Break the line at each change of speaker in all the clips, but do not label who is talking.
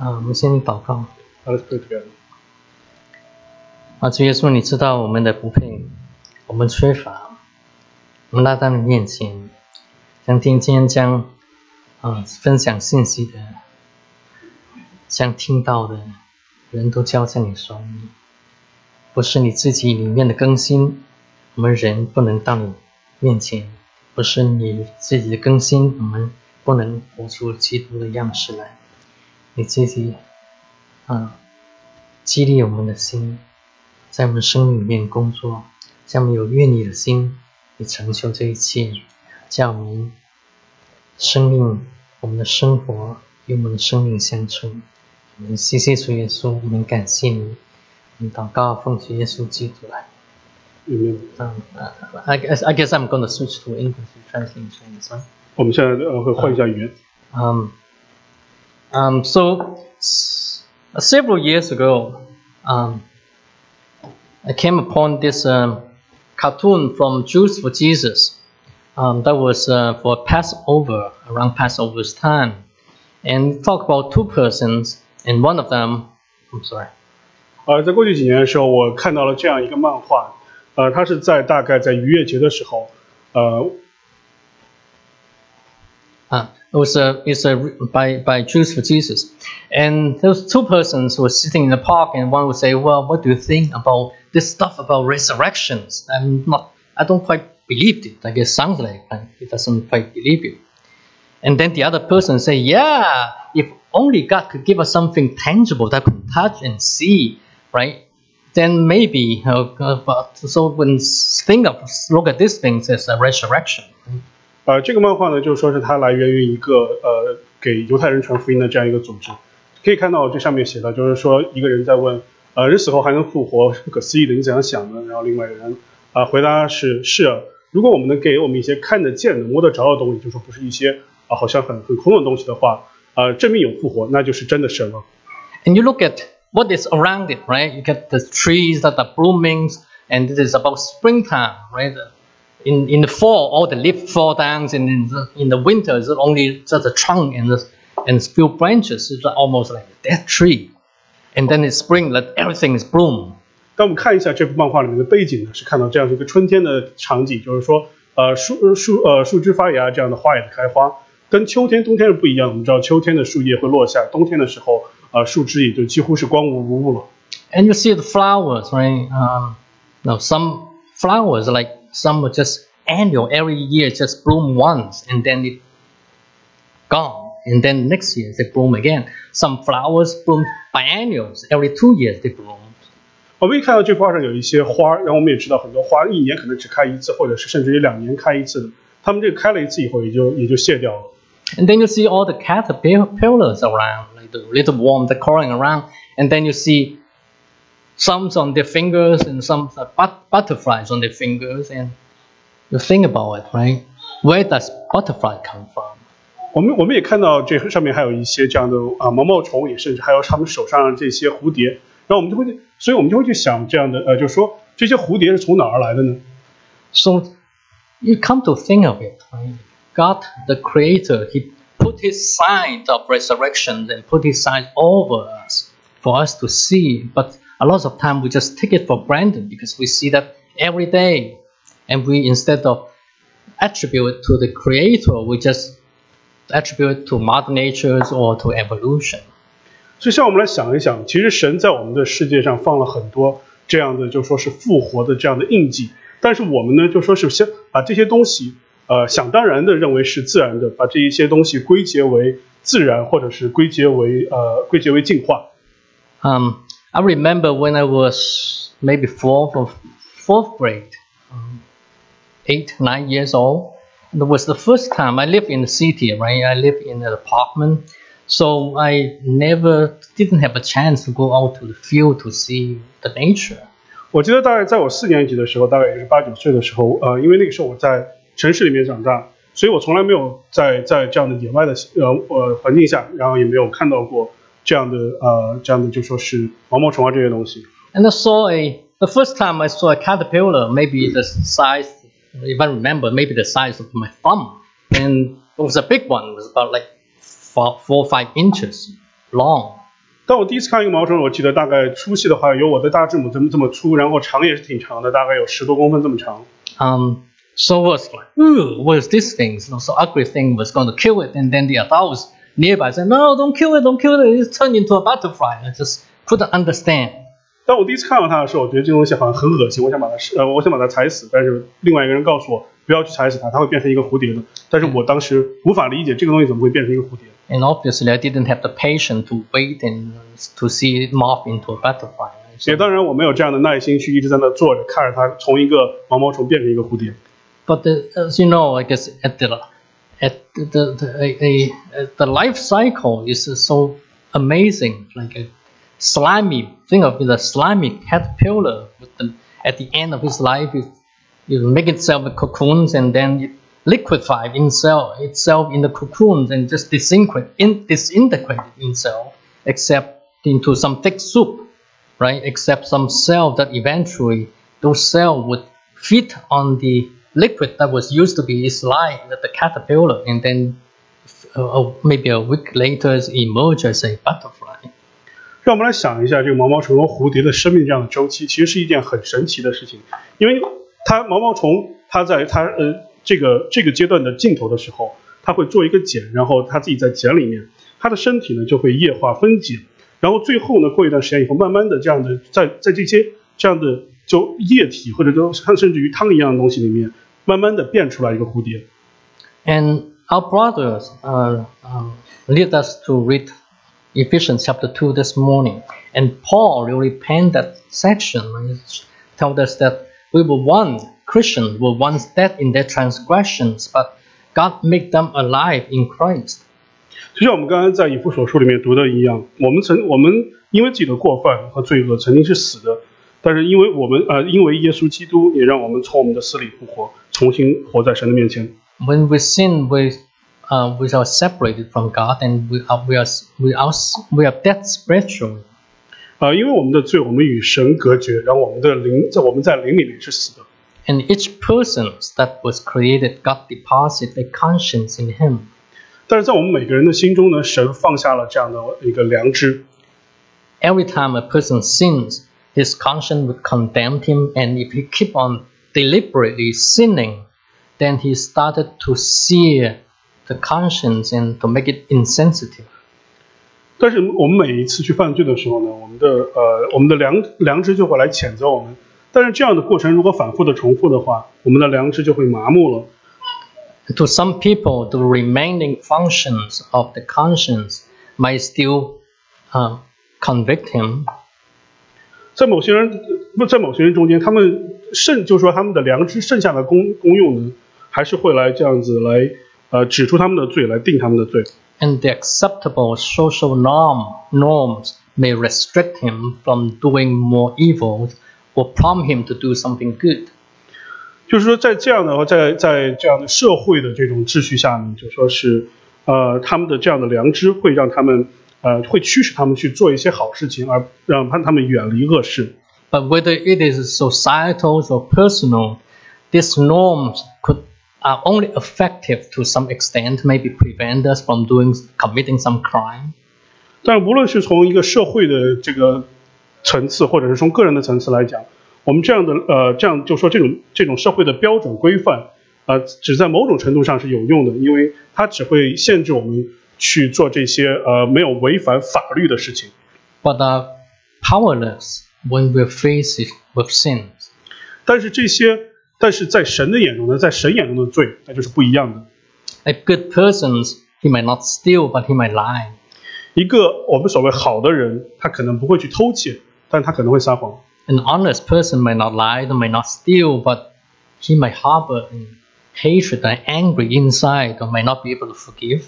啊，我们先祷告。
Let's pray together.
啊，主耶稣，你知道我们的不配，我们缺乏，我们来到你面前，将今天将啊分享信息的，想听到的人都交在你手里，不是你自己里面的更新，我们人不能到你面前；不是你自己的更新，我们不能活出基督的样式来。你自己啊，激励我们的心。在我们生命里面工作，叫我们有愿意的心，去成就这一切，叫我们生命、我们的生活与我们的生命相称。我们谢谢主耶稣，我们感谢你，我们祷告奉主耶稣基督来。
Amen.
Um, uh, I guess I guess I'm going to switch to English to translate Chinese, right?
我们现在呃会换一下语言。
Um, um, so s- several years ago, um, I came upon this um, cartoon from Jews for Jesus. Um, that was uh, for Passover, around Passover's time, and talk about two persons, and one of them, I'm sorry,
呃，在过去几年的时候，我看到了这样一个漫画，呃，它是在大概在逾越节的时候，呃，
Uh, it was a, it's a, by, by Jews for Jesus. And those two persons were sitting in the park, and one would say, Well, what do you think about this stuff about resurrections? I'm not, I don't quite believe it. Like it sounds like he doesn't quite believe it. And then the other person say, Yeah, if only God could give us something tangible that we touch and see, right? Then maybe, uh, uh, but so when think of look at these things as a resurrection.
呃，这个漫画呢，就是说是它来源于一个呃给犹太人传福音的这样一个组织。可以看到这上面写的，就是说一个人在问，呃，人死后还能复活，不可思议的，你怎样想呢？然后另外一个人啊、回答是是啊，如果我们能给我们一些看得见的、摸得着的东西，就说不是一些啊、好像很很空的东西的话，呃，证明有复活，那就是真的神了。
And you look at what is around it, right? You get the trees that are blooming, and this is about springtime, right? In in the fall, all the leaves fall down, and in the, in the winter, it's only just a trunk and the, and few branches. It's almost like a dead tree. And then in spring, that everything is bloom.
当我们看一下这部漫画里面的背景呢，是看到这样一个春天的场景，就是说，呃，树呃树呃树枝发芽，这样的花也开花，跟秋天、冬天是不一样。我们知道秋天的树叶会落下，冬天的时候，呃，树枝也就几乎是光无无物了。
And you see the flowers, right? Um, no, some flowers like some are just annual. Every year just bloom once, and then it gone. And then next year they bloom again. Some flowers bloom biennials. Every two years they bloom.
我们一看到这幅画上有一些花，然后我们也知道很多花一年可能只开一次，或者是甚至于两年开一次的。它们这个开了一次以后，也就也就谢掉了。
And then you see all the caterpillars around, like the little worm that crawling around. And then you see some on their fingers and some but- butterflies on their fingers. And you think about it, right? Where does butterfly come from?
我们我们也看到这上面还有一些这样的啊毛毛虫，也甚至还有他们手上的这些蝴蝶，然后我们就会，所以我们就会去想这样的呃，就是说这些蝴蝶是从哪儿来的呢？
So you come to think of it, right? God, the Creator, He put His sign of resurrection and put His sign over us for us to see. But a lot of time we just take it for granted because we see that every day, and we instead of attribute it to the Creator, we just attribute it to Mother Nature's or to evolution.
所以，像我们来想一想，其实神在我们的世界上放了很多这样的，就说是复活的这样的印记，但是我们呢，就说是先把这些东西，呃，想当然的认为是自然的，把这一些东西归结为自然，或者是归结为呃归结为进化。
Um, I remember when I was maybe fourth or fourth grade, um, eight, nine years old. It was the first time I lived in the city, right? I lived in an apartment. So I never didn't have a chance to go out to the field to see the nature.
我记得大概在我四年级的时候，大概也是八九岁的时候，呃，因为那个时候我在城市里面长大，所以我从来没有在在这样的野外的呃呃环境下，然后也没有看到过 这样的呃这样的就说是毛毛虫啊这些东西。
And I saw a the first time I saw a caterpillar, maybe the size, if I remember, maybe the size of my thumb, and it was a big one. It was about like four, four or five inches long.
当我第一次看一个毛虫，我记得大概粗细的话有我的大指拇这么这么粗，然后长也是挺长的，大概有十多公分这么长。
Um, so was like, ooh, what is this thing? So, so ugly thing was going to kill it, and then the adults nearby said, no, don't kill it, don't kill it. It's turned into a butterfly. I just couldn't understand.
当我第一次看到它的时候，我觉得这东西好像很恶心，我想把它呃，我想把它踩死。但是另外一个人告诉我不要去踩死它，它会变成一个蝴蝶的。但是我当时无法理解这个东西怎么会变成一个蝴蝶。
And obviously, I didn't have the patience to wait and to see it morph into a butterfly.
也
So,
当然我没有这样的耐心去一直在那坐着看着它从一个毛毛虫变成一个蝴蝶。
but the, as you know, I guess at the at the, the a, the life cycle is so amazing. Like a slimy, think of the slimy caterpillar. With the, at the end of its life, it, it make itself cocoons and then it liquefy itself, itself in the cocoons and just disintegrate, in, disintegrate itself, except into some thick soup, right? Except some cell that eventually those cells would feed on the liquid that was used to be its life, the caterpillar, and then uh, maybe a week later emerge as a butterfly.
让我们来想一下这个毛毛虫和蝴蝶的生命这样的周期，其实是一件很神奇的事情，因为它毛毛虫它在它呃这个这个阶段的尽头的时候，它会做一个茧，然后它自己在茧里面，它的身体呢就会液化分解，然后最后呢过一段时间以后，慢慢的这样的在在这些这样的 就液体或者就甚至于汤一样的东西里面，慢慢的变出来一个蝴蝶。
And our brothers uh, um, lead us to read Ephesians chapter 2 this morning. And Paul really penned that section and told us that we were one, Christians were once dead in their transgressions, but God made them alive in Christ.
就像我们刚刚在以弗所书里面读的一样，我们曾我们因为自己的过犯和罪恶曾经是死的， 但是因为我们呃因为耶稣基督也让我们从我们的死里复活，重新活在神的面前。
When we sin, we, uh, we are separated from God and we are, we are, we are, we are dead spiritually.
啊、因为我们的罪，我们与神隔绝，然后我们的灵在我们在灵里面是死的。
And each person that was created, God deposited a conscience in him.
但是在我们每个人的心中呢，神放下了这样的一个良知。
every time a person sins, his conscience would condemn him, and if he keep on deliberately sinning, then he started to sear the conscience and to make it insensitive.
但是我们每一次去犯罪的时候呢，我们的呃我们的良良知就会来谴责我们。但是这样的过程如果反复的重复的话，我们的良知就会麻木了。
To some people, the remaining functions of the conscience might still uh, convict him,
在某些人不在某些人中间，他们剩就是说他们的良知剩下的功功用呢，还是会来这样子来呃指出他们的罪，来定他们的罪。
and the acceptable social norm norms may restrict him from doing more evil or prompt him to do something good.
就是说，在这样的话在在这样的社会的这种秩序下呢，就说是呃他们的这样的良知会让他们呃会驱使他们去做一些好事情，而让他他们远离恶事。
But whether it is societal or personal, these norms could are only effective to some extent, maybe prevent us from doing committing some crime.
但无论是从一个社会的这个层次，或者是从个人的层次来讲，我们这样的呃这样就说这种这种社会的标准规范，呃，只在某种程度上是有用的，因为它只会限制我们去做这些呃没有违反法律的事情。
But are powerless when we're faced with sins.
但是这些，但是在神的眼中呢，在神眼中的罪，那就是不一样的。
A good person, he might not steal, but he might lie.
一个我们所谓好的人，他可能不会去偷窃，但他可能会撒谎。
An honest person might not lie, they might not steal, but he might harbor hatred and angry inside, or might not be able to forgive.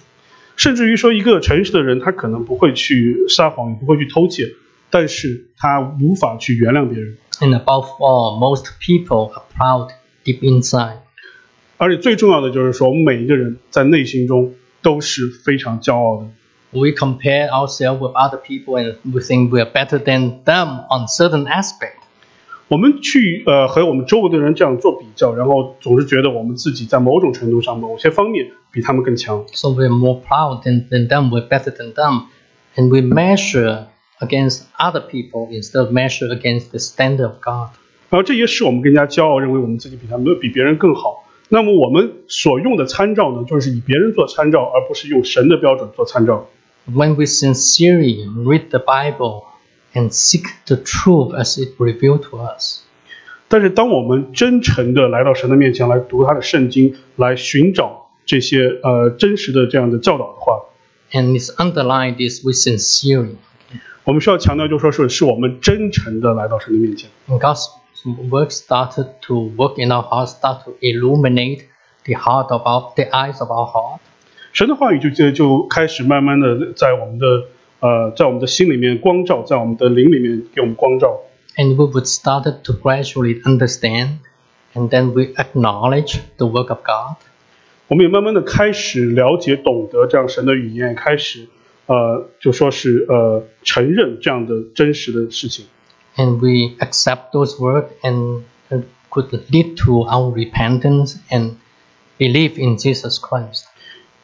甚至于说，一个诚实的人，他可能不会去撒谎，也不会去偷窃，但是他无法去原谅别人。
And above all, most people are proud deep inside.
而且最重要的就是说，我们每一个人在内心中都是非常骄傲的。
We compare ourselves with other people and we think we are better than them on certain aspect.
我们去呃和我们周围的人这样做比较，然后总是觉得我们自己在某种程度上、某些方面比他们更强。
So we're more proud than, than them, we're better than them. And we measure against other people instead of measure against the standard of God.
然后这也使我们更加骄傲，认为我们自己比他们比别人更好。那么我们所用的参照呢，就是以别人做参照，而不是用神的标准做参照。
When we sincerely read the Bible and seek the truth as it revealed to us,
但是当我们真诚的来到神的面前来读他的圣经，来寻找这些呃真实的这样的教导的话，
and it's underlined this with sincerely.
我们需要强调，就说是是我们真诚的来到神的面前。
And God's work started to work in our hearts, start to illuminate the heart of our, the eyes of our heart.
神的话语就就就开始慢慢的在我们的 呃在我们的心里面光照，在我们的灵里面给我们光照。
And we would started to gradually understand, and then we acknowledge the work of God.
我们也慢慢的开始了解、懂得这样神的语言，开始呃就说是呃承认这样的真实的事情。
and we accept those words and it could lead to our repentance and belief in Jesus Christ.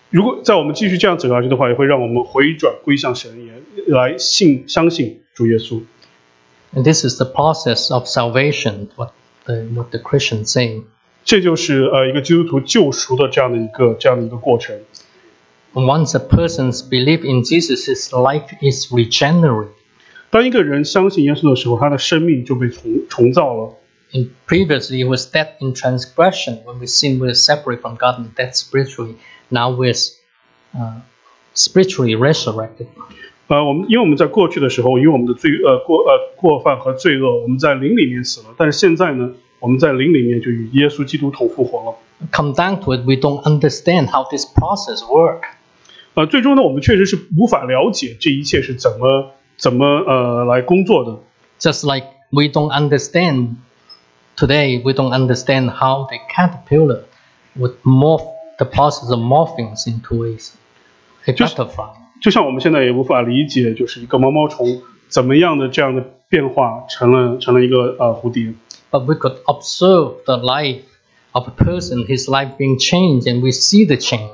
如果在我们继续这样走下去的话，也会让我们回转归向神，也来信相信主耶稣。
And this is the process of salvation, what the, what the Christians say.
这就是呃一个基督徒救赎的这样的一个这样的一个过程。
Once a person's belief in Jesus, his life is regenerate.
当一个人相信耶稣的时候，他的生命就被重重造了。
And previously, he was dead in transgression. When we sin, we're separate from God and dead spiritually. Now we're uh, spiritually resurrected.
呃，我们因为我们在过去的时候，因为我们的罪呃过呃过犯和罪恶，我们在灵里面死了。但是现在呢，我们在灵里面就与耶稣基督同复活了。
Come down to it, we don't understand how this process works.
呃，最终呢，我们确实是无法了解这一切是怎么怎么呃来工作的。
Just like we don't understand today, we don't understand how the caterpillar would morph the process of morphing into a, a
Just-
butterfly.
就像我们现在也无法理解，就是一个毛毛虫怎么样的这样的变化成了成了一个呃蝴蝶。
But we could observe the life of a person, his life being changed, and we see the change.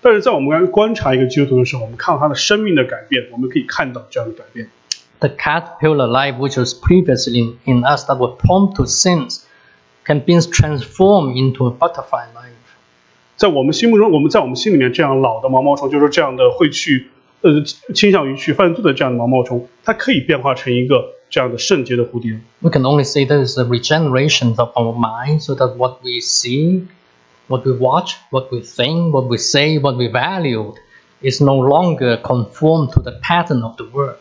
但是在我们观观察一个基督徒的时候，我们看到他的生命的改变，我们可以看到这样的改变。
The caterpillar life, which was previously in, in us that were prone to sins, can be transformed into a butterfly life.
在我们心目中，我们在我们心里面这样老的毛毛虫，就是这样的会去呃倾向于去犯罪的这样的毛毛虫，它可以变化成一个这样的圣洁的蝴蝶。
We can only say that is the regeneration of our mind, so that what we see, what we watch, what we think, what we say, what we value, is no longer conformed to the pattern of the world.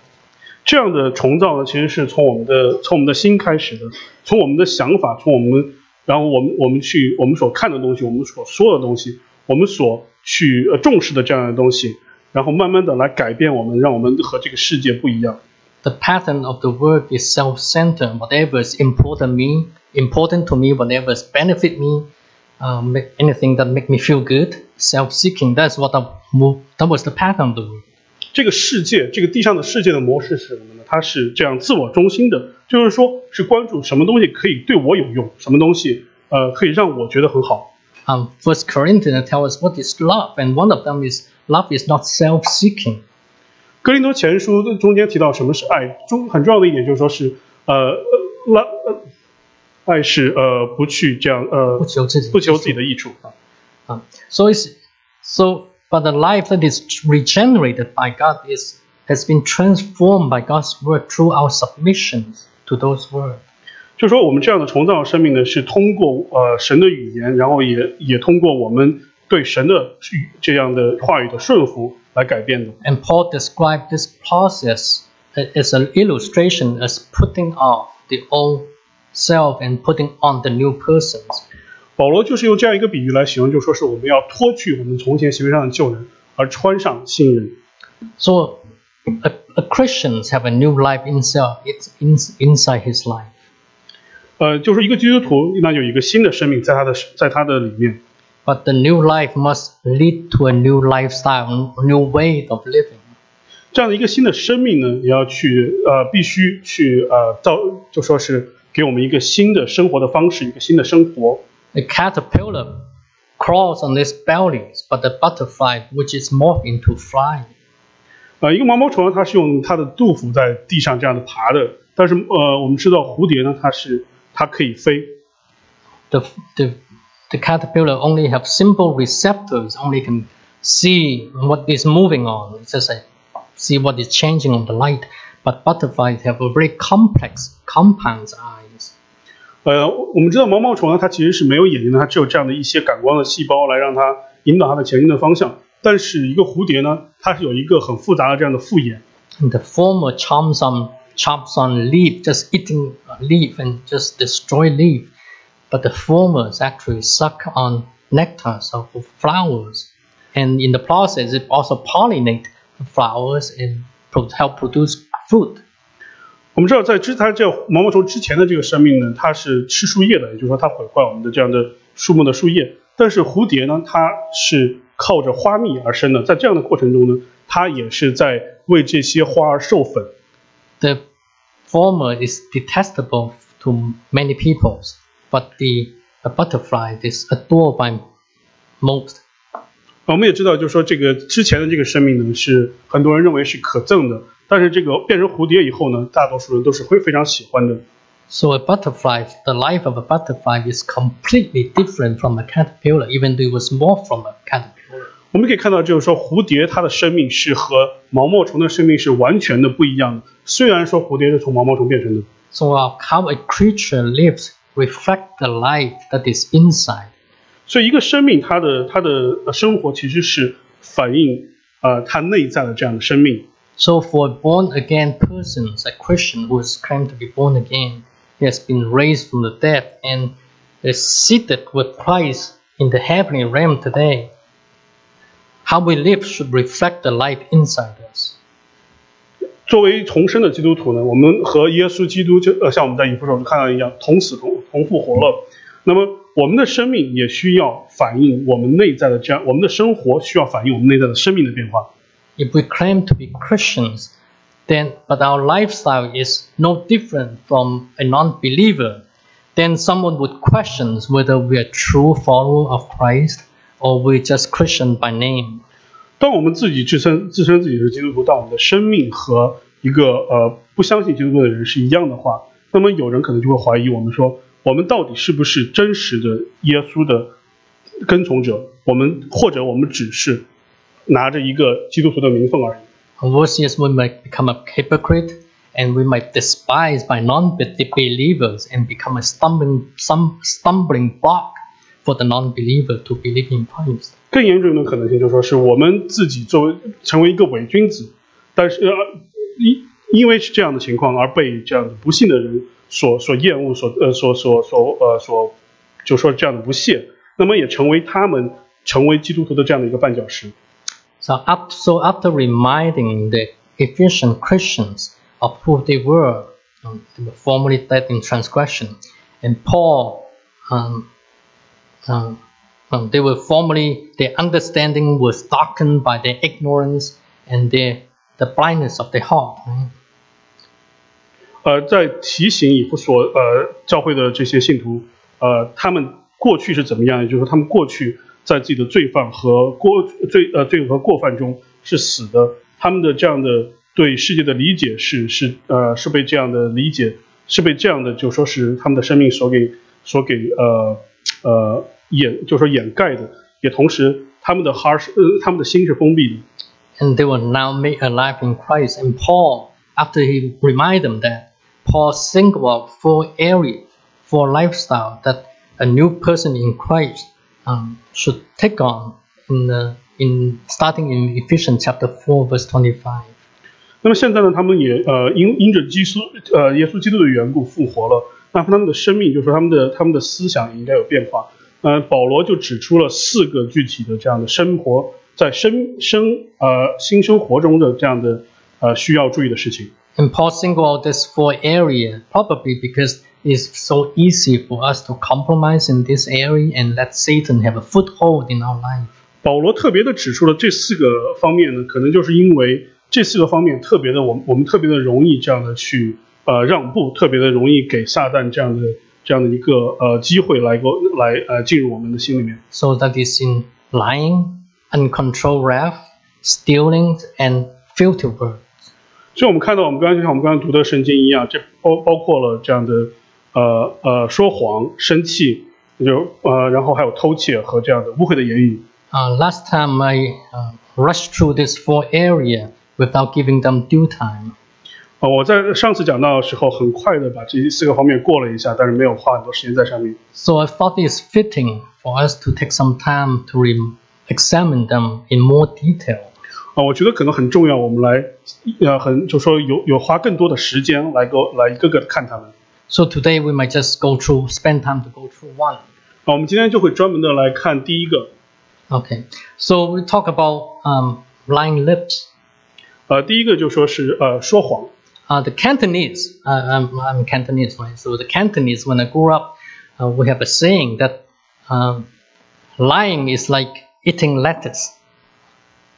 这样的重造呢，其实是从我们的从我们的心开始的，从我们的想法，从我们，然后我们我们去我们所看的东西，我们所说的东西，我们所去呃重视的这样的东西，然后慢慢的来改变我们，让我们和这个世界不一样。
The pattern of the world is self-centered. Whatever is important me, important to me, whatever is benefit me, uh, make anything that make me feel good, self-seeking. That's what the, mo- that was the pattern of the world.
这个世界，这个地上的世界的模式是什么呢？它是这样自我中心的，就是说是关注什么东西可以对我有用，什么东西呃可以让我觉得很好。
Um, First Corinthians tell us what is love, and one of them is love is not self-seeking.
格林多前书中间提到什么是爱，中很重要的一点就是说是呃呃爱是呃不去这样呃
不求自己。
不求自己的益处。
啊啊 so it's so, but the life that is regenerated by God is has been transformed by God's word through our submissions to those words.
就说我们这样的重造生命呢，是通过呃神的语言，然后也也通过我们对神的语这样的话语的顺服来改变的。
And Paul described this process as an illustration as putting off the old self and putting on the new persons.
保罗就是用这样一个比喻来形容，就说是我们要脱去我们从前行为上的旧人，而穿上新人。
So, a, a Christians have a new life inside, it's in, inside his life.
呃，就是一个基督徒，那有一个新的生命在他的在他的里面。
But the new life must lead to a new lifestyle, a new way of living.
这样的一个新的生命呢，也要去呃，必须去呃造，就说是给我们一个新的生活的方式，一个新的生活。
The caterpillar crawls on its belly, but the butterfly, which is morphed into fly.
呃，一个毛毛虫呢，它是用它的肚腹在地上这样的爬的，但是呃，我们知道蝴蝶呢，它是它可以飞。
The, the, the caterpillar only have simple receptors, only can see what is moving on. It's just like see what is changing on the light. But butterflies have a very complex compound eyes.
呃，我们知道毛毛虫呢，它其实是没有眼睛的，它只有这样的一些感光的细胞来让它引导它的前进的方向。但是一个蝴蝶呢，它是有一个很复杂的这样的复眼。
And the former chomps on chops on leaf, just eating a leaf and just destroy leaf. But the former actually suck on nectars of flowers, and in the process, it also pollinate the flowers and pro- help produce fruit.
我们知道，在之它这毛毛虫之前的这个生命呢，它是吃树叶的，也就是说它毁坏我们的这样的树木的树叶。但是蝴蝶呢，它是靠着花蜜而生的，在这样的过程中呢，它也是在为这些花而授粉。
The former is detestable to many peoples, but the, the butterfly is adored by most.
我们也知道，就是说这个之前的这个生命呢，是很多人认为是可憎的，但是这个变成蝴蝶以后呢，大多数人都是会非常喜欢的。
So a butterfly, the life of a butterfly is completely different from a caterpillar, even though it was more from a caterpillar.
我们可以看到，就是说蝴蝶它的生命是和毛毛虫的生命是完全的不一样的。虽然说蝴蝶是从毛毛虫变成的
，So uh, how a creature lives reflect the life that is inside.
所以一个生命它的它的呃生活其实是反映呃它内在的这样的生命。
So for a born again person, a Christian who is claimed to be born again, he has been raised from the dead and is seated with Christ in the heavenly realm today. How we live should reflect the life inside us.
作为重生的基督徒呢，我们和耶稣基督就呃像我们在以弗所书看到一样，同死同同复活了。那么我们的生命也需要反映我们内在的这样，我们的生活需要反映我们内在的生命的变化。
If we claim to be Christians, then but our lifestyle is no different from a non-believer, then someone would question whether we are true follower of Christ or we're just Christian by name.
当我们自己自称自称自己是基督徒，当我们的生命和一个呃不相信基督徒的人是一样的话，那么有人可能就会怀疑我们说，我们到底是不是真实的耶稣的跟从者？我们或者我们只是 拿着一个基督徒的名分而已。
Or worse, yes, we might become a hypocrite and we might despise by non-believers and become a stumbling, some stumbling block for the non-believer to believe in Christ.
更严重的可能性就是说，是我们自己作为成为一个伪君子，但是呃，因因为是这样的情况而被这样的不幸的人所所厌恶，所呃所所所呃所，就说这样的不屑，那么也成为他们成为基督徒的这样的一个绊脚石。
So, up, so after reminding the Ephesian Christians of who they were, um, they were formerly dead in transgression, and Paul, um, um, um, they were formerly their understanding was darkened by their ignorance and their the blindness of their heart. right?
呃，在提醒以弗所呃教会的这些信徒，呃，他们过去是怎么样？也就是说，他们过去 在自己的罪犯和过罪呃罪和过犯中是死的，他们的这样的对世界的理解是是呃是被这样的理解是被这样的就说是他们的生命所给所给呃呃掩就说掩盖的，也同时他们的 heart 是呃他们的心是封闭的。
and they will now make alive in Christ. And Paul, after he remind them that, Paul singled out four areas, four lifestyle that a new person in Christ um, should take on in, the, in starting in Ephesians chapter 4 verse 25.
那么现在呢，他们也呃因因着基督呃耶稣基督的缘故复活了，那他们的生命就是说他们的他们的思想也应该有变化。呃，保罗就指出了四个具体的这样的生活在生生呃新生活中的这样的呃需要注意的事情。
And Paul singled out this four area probably because it's so easy for us to compromise in this area and let Satan have a foothold in our life.
保罗特别的指出了这四个方面呢，可能就是因为这四个方面特别的，我们我们特别的容易这样的去呃让步，特别的容易给撒旦这样的这样的一个呃机会来够来呃进入我们的心里面。
So that is in lying, uncontrolled wrath, stealing, and filthy words.
所以我们看到，我们刚才就像我们刚才读的圣经一样，这包包括了这样的 呃呃说谎、生气，就呃然后还有偷窃和这样的污秽的言语。
Uh, last time I uh, rushed through this four area without giving them due time.
呃，我在上次讲到的时候，很快的把这四个方面过了一下，但是没有花很多时间在上面。
So I thought it's fitting for us to take some time to examine them in more detail.
啊，我觉得可能很重要，我们来呃很就说有有花更多的时间来 go 来一个个的看他们。
So today we might just go through, spend time to go through one.
啊，我们今天就会专门的来看第一个，
Okay. So we talk about um, lying lips.
呃，第一个就说是呃说谎。
Uh, the Cantonese, uh, I'm, I'm Cantonese, right? So the Cantonese, when I grew up, uh, we have a saying that um, lying is like eating lettuce.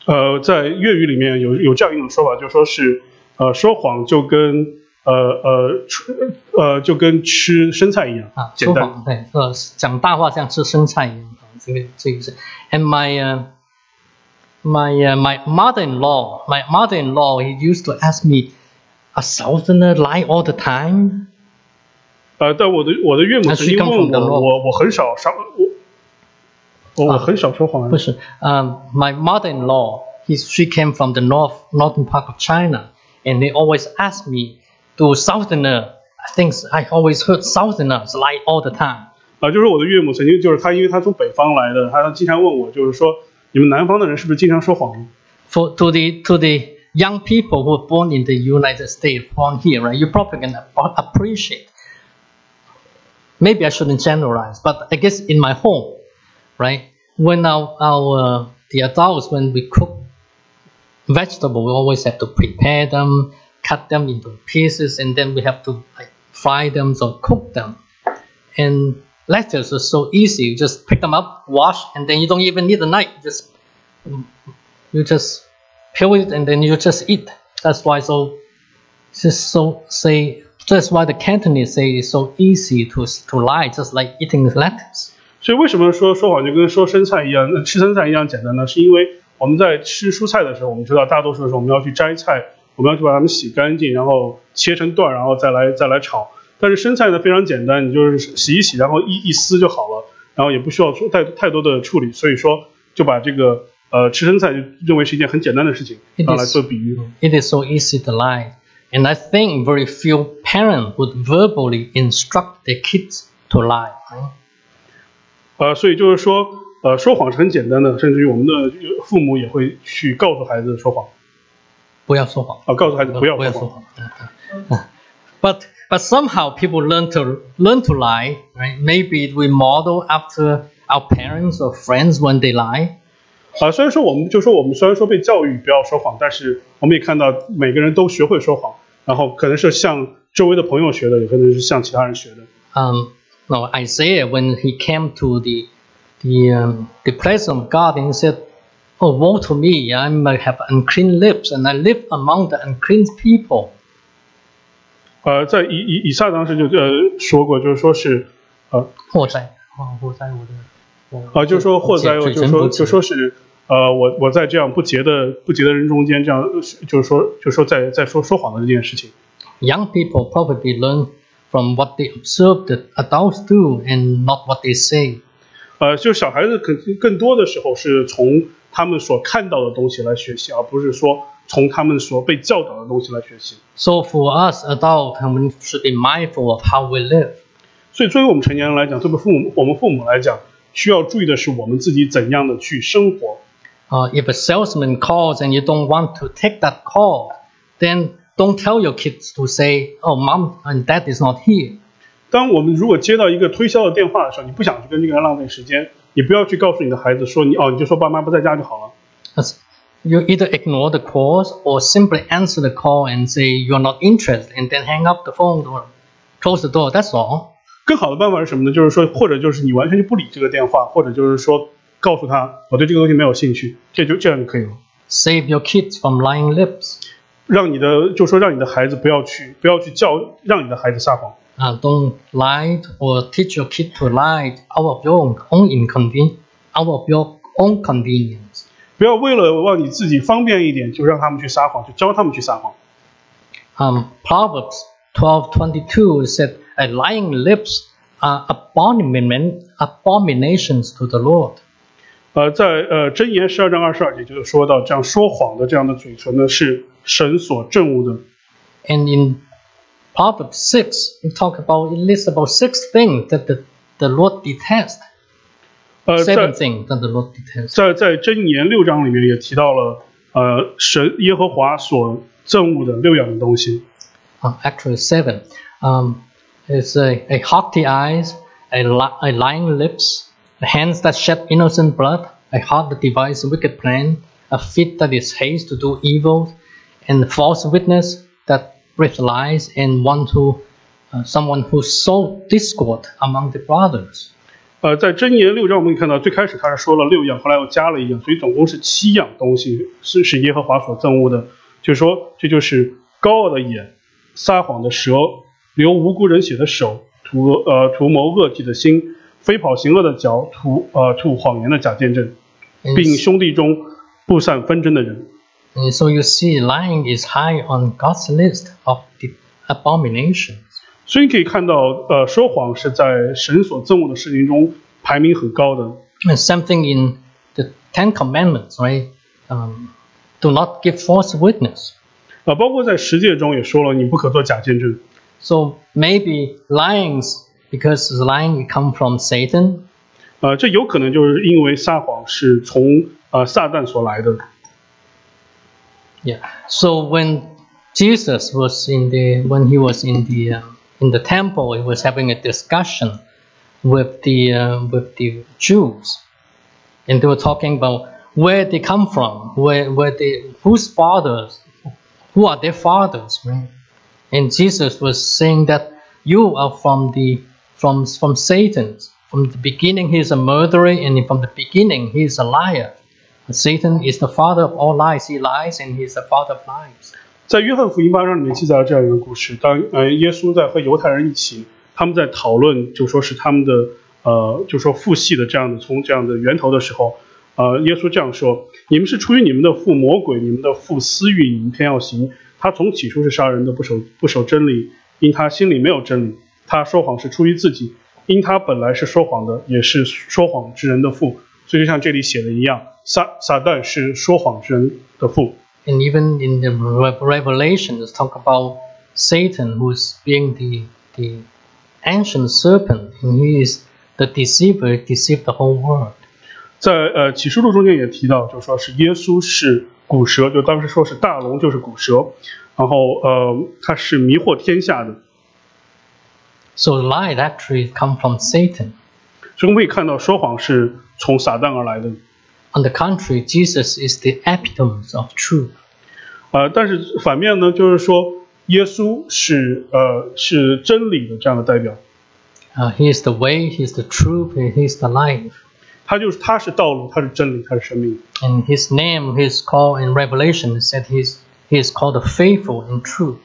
呃，在粤语里面有有这样一种说法，就说是呃说谎就跟 呃呃吃呃就跟吃生菜一样
啊，
简单。
对，呃，讲大话像吃生菜一样啊，这个这个是。And my uh, my uh, my mother-in-law, my mother-in-law, he used to ask me, "A southerner lie all the time?"
呃，但我的我的岳母曾经问我，我我很少上我我我很少说谎。
不是，um, my mother-in-law, he she came from the north northern part of China, and they always ask me, "Do southerner?" I think I always heard southerners lie all the time.
啊，就是我的岳母曾经就是她，因为她从北方来的，她经常问我，就是说你们南方的人是不是经常说谎呢？
for to the to the young people who are born in the United States, born here, right? You probably can ap- appreciate. Maybe I shouldn't generalize, but I guess in my home, right? When our our uh, the adults when we cook vegetable, we always have to prepare them, cut them into pieces, and then we have to like fry them or cook them. And lettuce is so easy. You just pick them up, wash, and then you don't even need a knife. Just you just peel it and then you just eat. That's why so just so say that's why the Cantonese say it's so easy to to lie, just like eating lettuce.
所以为什么说说谎就跟说生菜一样，那吃生菜一样简单呢？是因为我们在吃蔬菜的时候，我们知道大多数的时候我们要去摘菜， 我们要去把它们洗干净，然后切成段，然后再来再来炒。但是生菜呢非常简单，你就是洗一洗，然后一一撕就好了，然后也不需要做太太多的处理，所以说就把这个呃吃生菜就认为是一件很简单的事情拿来做比喻。
It is so easy to lie, and I think very few parents would verbally instruct their kids to lie.
呃，所以就是说，呃，说谎是很简单的，甚至于我们的父母也会去告诉孩子说谎，
不要说谎。
啊，告诉孩子不要
不要
说谎。
说谎。But but somehow people learn to learn to lie, right? Maybe we model after our parents or friends when they lie.
啊，虽然说我们就说我们虽然说被教育不要说谎，但是我们也看到每个人都学会说谎，然后可能是向周围的朋友学的，也可能是向其他人学的。
Um, no, Isaiah when he came to the the um, the presence of God and he said, "Oh woe to me! I might have unclean lips, and I live among the unclean people."
呃，在以以以撒当时就呃说过，就是说是呃
祸灾，哦，祸灾我的，我
啊，就是说祸灾，
嘴
就说就说是呃我我在这样不洁的不洁的人中间，这样就是说就是说在在说说谎的这件事情。
young people probably learn from what they observe the adults do and not what they say.
呃，就小孩子肯更多的时候是从他们所看到的东西来学习，而不是说从他们所被教导的东西来学习。
So for us adults, we should be mindful of how we live.
所以，作为我们成年人来讲，作为父母，我们父母来讲，需要注意的是我们自己怎样的去生活。
Uh, if a salesman calls and you don't want to take that call, then don't tell your kids to say, "Oh, mom and dad is not here."
当我们如果接到一个推销的电话的时候，你不想去跟这个人浪费时间，你不要去告诉你的孩子说你哦，你就说爸妈不在家就好了。
As you either ignore the calls or simply answer the call and say you're not interested, and then hang up the phone or close the door. That's all.
更好的办法是什么呢？就是说，或者就是你完全就不理这个电话，或者就是说告诉他我对这个东西没有兴趣，这就这样就可以了。
Save your kids from lying lips.
让你的就说让你的孩子不要去不要去教让你的孩子撒谎。
Uh, don't lie or teach your kid to lie out of your own, own inconvenience, out of your own convenience.
不 不要为了让你自己方便一点，就让他们去撒谎，就教他们去撒谎。
Um, Proverbs 12:22 said, "A lying lips are abomination, abominations to the Lord."
呃，在呃箴言十二章二十二节就是说到，这样说谎的这样的嘴唇呢，是神所憎恶的。
And in Proverbs 6, we talk about, it lists about six things that the, the Lord detests.
呃，在
Seven things that the Lord detests.
在在箴言六章里面也提到了，呃，神耶和华所憎恶的六样的东西。
Uh, actually, seven. Um, it's a, a haughty eyes, a, li- a lying lips, a hands that shed innocent blood, a heart that devises wicked plan, a feet that is haste to do evil, and false witness that breathes lies, and one who, uh, someone who sow discord among the brothers.
呃，在箴言六章我们可以看到，最开始他是说了六样，后来又加了一样，所以总共是七样东西是是耶和华所憎恶的。就是说，这就是高傲的眼、撒谎的舌、流无辜人血的手、图呃图谋恶计的心、飞跑行恶的脚、吐呃吐谎言的假见证，并兄弟中不散纷争的人。
And so you see, lying is high on God's list of the abominations.
所以可以看到，呃，说谎是在神所憎恶的事情中排名很高的。
And something in the Ten Commandments, right? Um, do not give false witness.
啊，包括在十诫中也说了，你不可做假见证。
So maybe lying, because lying come from Satan,
呃，这有可能就是因为撒谎是从呃撒旦所来的。
Yeah. So when Jesus was in the when he was in the uh, in the temple, he was having a discussion with the uh, with the Jews, and they were talking about where they come from, where where they whose fathers, who are their fathers, right? And Jesus was saying that you are from the from from Satan. From the beginning, he is a murderer, and from the beginning, he is a liar. Satan is the father of all lies. He lies, and he is the father of lies.
在约翰福音八章里面记载了这样一个故事：当呃耶稣在和犹太人一起，他们在讨论，就说是他们的呃，就说父系的这样的从这样的源头的时候，呃，耶稣这样说：你们是出于你们的父魔鬼，你们的父私欲，你们偏要行。他从起初是杀人的，不守不守真理，因他心里没有真理。他说谎是出于自己，因他本来是说谎的，也是说谎之人的父。所以就像这里写的一样，撒撒旦是说谎之人的父。
And even in the Re- Revelation, it's talk about Satan, who's being the the ancient serpent, and he is the deceiver, deceived the whole world.
在呃启示录中间也提到，就说是耶稣是古蛇，就当时说是大龙就是古蛇，然后呃他是迷惑天下的。
So lies actually come from Satan.
所以我们可以看到说谎是 从撒旦而来的。
On the contrary, Jesus is the epitome of truth.
呃，但是反面呢，就是说耶稣是呃是真理的这样的代表，
Uh, he is the way, he is the truth, and he is the life.
他就是他是道路，他是真理，他是生命。
And his name, he is called in Revelation, it said he's, he is called the faithful and true.